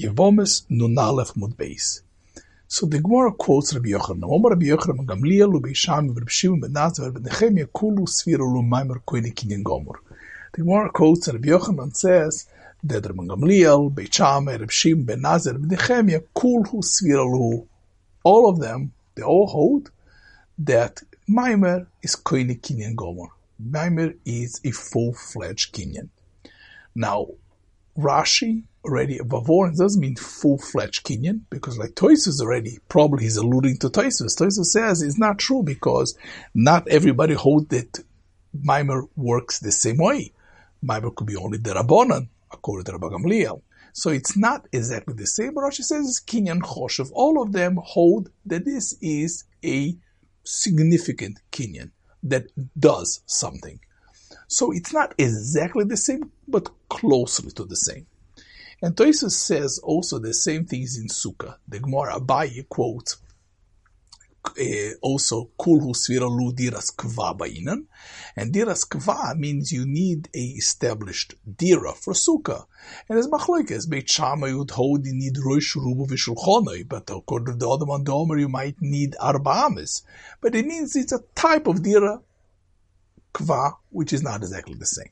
Yevomis Nunalef Mud Beis. So the Gemara quotes Rabbi Yochanan. Omar Rabbi Yochanan Gamliel Rabbi Sham Rabbi Shimon Ben Nazar Ben Nechemia Kulu Svira Lu Maimer Koine Kinyan Gomer. The Gemara quotes Rabbi Yochanan says that Rabbi Gamliel, Beit Shammai, Rabbi Shimon Ben Nazar Ben Nechemia Kulu Svira Lu. All of them, they all hold that Maimer is Koine Kinyan Gomer. Maimer is a full-fledged Kinyan. Now, Rashi already, a Vavorin doesn't mean full-fledged Kinyan, because like Toisus already, probably he's alluding to Toisus. Toisus says it's not true because not everybody holds that Maimer works the same way. Maimer could be only the Rabbanan, according to Rabbi Gamliel. So it's not exactly the same. Rashi says it's Kinyan Choshev. All of them hold that this is a significant Kinyan that does something. So it's not exactly the same, but closely to the same. And Toisus says also the same things in Sukkah. The Gemara Abaye quotes uh, also kulhu sviralu diras kva bainan, and diras kva means you need a established dira for sukkah. And as machlokes, Beit Shammai would hold you need rosh rubu v'shulchanoi, but according to the other one, you might need arba ames. But it means it's a type of dira kva, which is not exactly the same.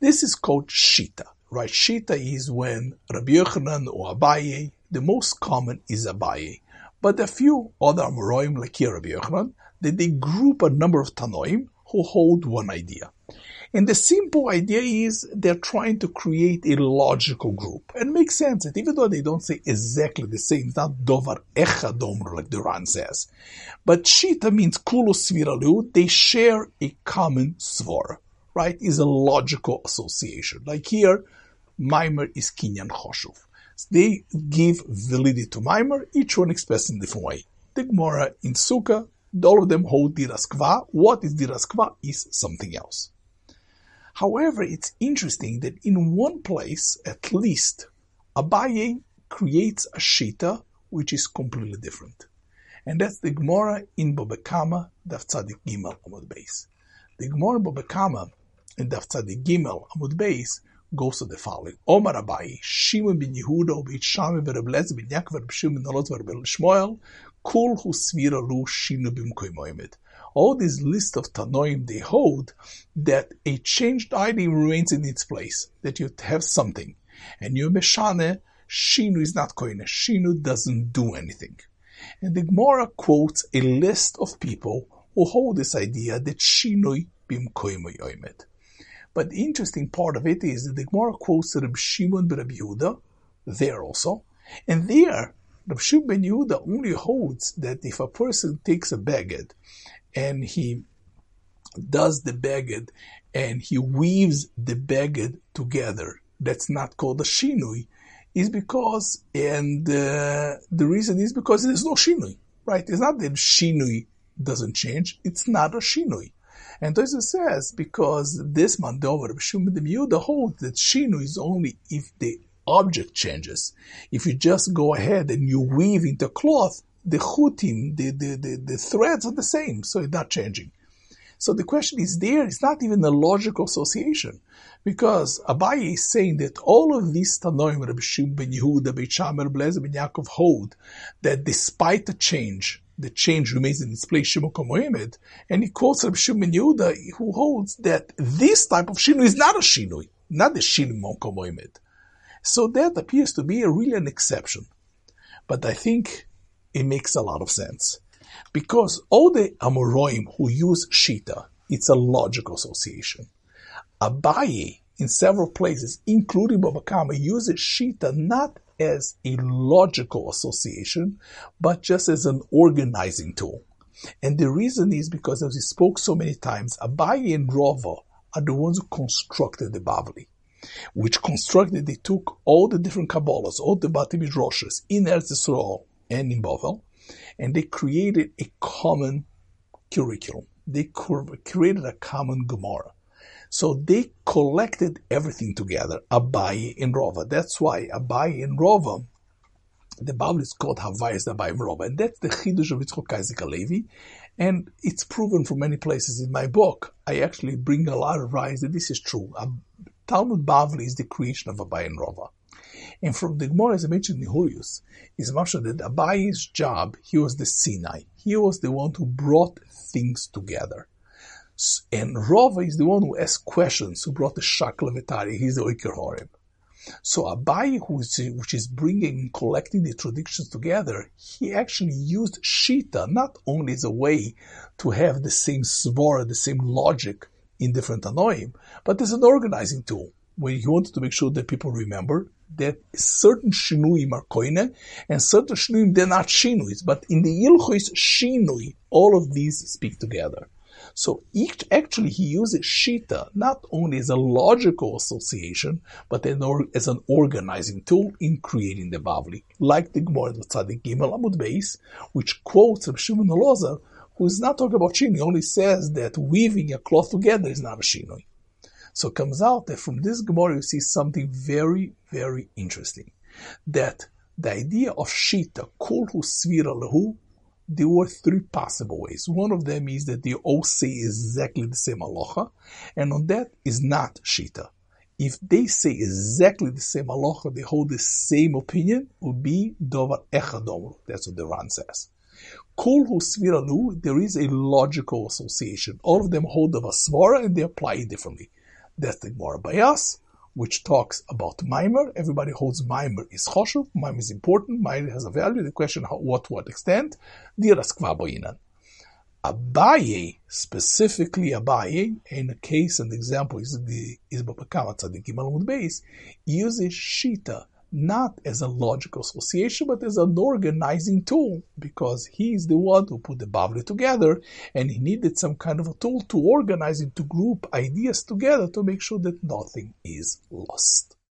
This is called shita. Right? Shita is when Rabbi Yochanan or Abaye, the most common is Abaye. But a few other Amoraim, like here Rabbi Yochanan, that they group a number of Tanoim who hold one idea. And the simple idea is they're trying to create a logical group. And makes sense that even though they don't say exactly the same, it's not Dovar Echad Omru like the Ran says. But Shita means Kulo Sviralu, they share a common svar, right? Is a logical association. Like here, Maimer is Kinyan Choshuv. They give validity to Maimer, each one expressed in different way. The Gemara in Sukkah, all of them hold Diraskva. What is Diraskva is something else. However, it's interesting that in one place, at least, Abaye creates a Shita which is completely different. And that's the Gemara in Bobekama, Daf Tzadik Gimel Amud Beis. The Gemara Bobekama in Daf Tzadik Gimel Amud Beis goes to the following. Omar Abaye, Shimon ben Yehuda, Beit Shammai, Reb Lezer, ben Yaakov, Reb Shimon, Nalot, Reb Shmuel, Kul hu svira lu shinu b'mkoimoimet. All these list of Tanoim, they hold that a changed item remains in its place, that you have something. And you meshane, shinu is not koine. Shinu doesn't do anything. And the Gemara quotes a list of people who hold this idea that shinui b'mkoimoimet. But the interesting part of it is that the Gemara quotes Reb Shimon ben Reb Yehuda there also, and there Reb Shimon ben Yehuda only holds that if a person takes a bagged and he does the bagged and he weaves the bagged together, that's not called a shinui, is because, and uh, the reason is because there's no shinui, right? It's not that shinui doesn't change, it's not a shinui. And Tosa says, because this Mandover, the holds that Shinu is only if the object changes. If you just go ahead and you weave into cloth, the chutim, the, the, the, the threads are the same, so it's not changing. So the question is there, it's not even a logical association. Because Abaye is saying that all of these Tanoim, Rabbi Shimon ben Yehuda, Beit Shammai, Blazer ben Yaakov hold that despite the change, the change remains in its place, shinui b'mkoimoimet, and he quotes Rabbi Shimon Yehuda, who holds that this type of shinui is not a shinui, not the shinui b'mkoimoimet. So that appears to be a, really an exception. But I think it makes a lot of sense. Because all the Amoroim who use Shita, it's a logical association. Abaye, in several places, including Babakama, uses Shita not as a logical association, but just as an organizing tool. And the reason is because, as we spoke so many times, Abaye and Rava are the ones who constructed the Bavli, which constructed, they took all the different Kabbalahs, all the Bati Midrashas in Eretz Yisrael and in Bavel, and they created a common curriculum. They created a common Gemara. So they collected everything together, Abaye and Rova. That's why Abaye and Rova, the Bavli is called Havayas Abaye and Rova. And that's the Chidush of Yitzchok Isaac Halevi. And it's proven from many places in my book. I actually bring a lot of rise that this is true. Um, Talmud Bavli is the creation of Abaye and Rova. And from the Gemara, as I mentioned in Hurius, is mentioned that Abaye's job, he was the Sinai. He was the one who brought things together. And Rava is the one who asked questions, who brought the Shakla Vetari. He's the Oiker Horeb. So Abaye, who's, which is bringing, collecting the traditions together, he actually used Shita not only as a way to have the same svara, the same logic in different Tanoim, but as an organizing tool, where he wanted to make sure that people remember that certain shinuim are koine, and certain shinuim, they're not shinuis, but in the Ilchois shinui, all of these speak together. So actually he uses Shita not only as a logical association, but as an organizing tool in creating the Bavli, like the Gemara Tzadik Gimel Amud Beis, which quotes Reb Shimon Elazar, who is not talking about Shinui, only says that weaving a cloth together is not a Shinui. So it comes out that from this Gemara you see something very, very interesting. That the idea of Shita, Kol Hu Svira Lehu, there were three possible ways. One of them is that they all say exactly the same aloha, and on that is not shita. If they say exactly the same aloha, they hold the same opinion, would be dovar echadomru. That's what the Ran says. Kol hu sviralu, there is a logical association. All of them hold the a svara and they apply it differently. That's the Gemara Bayas which talks about Maimer. Everybody holds Maimer is choshev. Maimer is important. Maimer has a value. The question, how, what, what extent? Diras kvaboinan. Abaye, specifically Abaye, in a case and example is the is Babakama Tzadikim Amud Beis, uses Shita not as a logical association, but as an organizing tool, because he is the one who put the Bavli together, and he needed some kind of a tool to organize and to group ideas together to make sure that nothing is lost.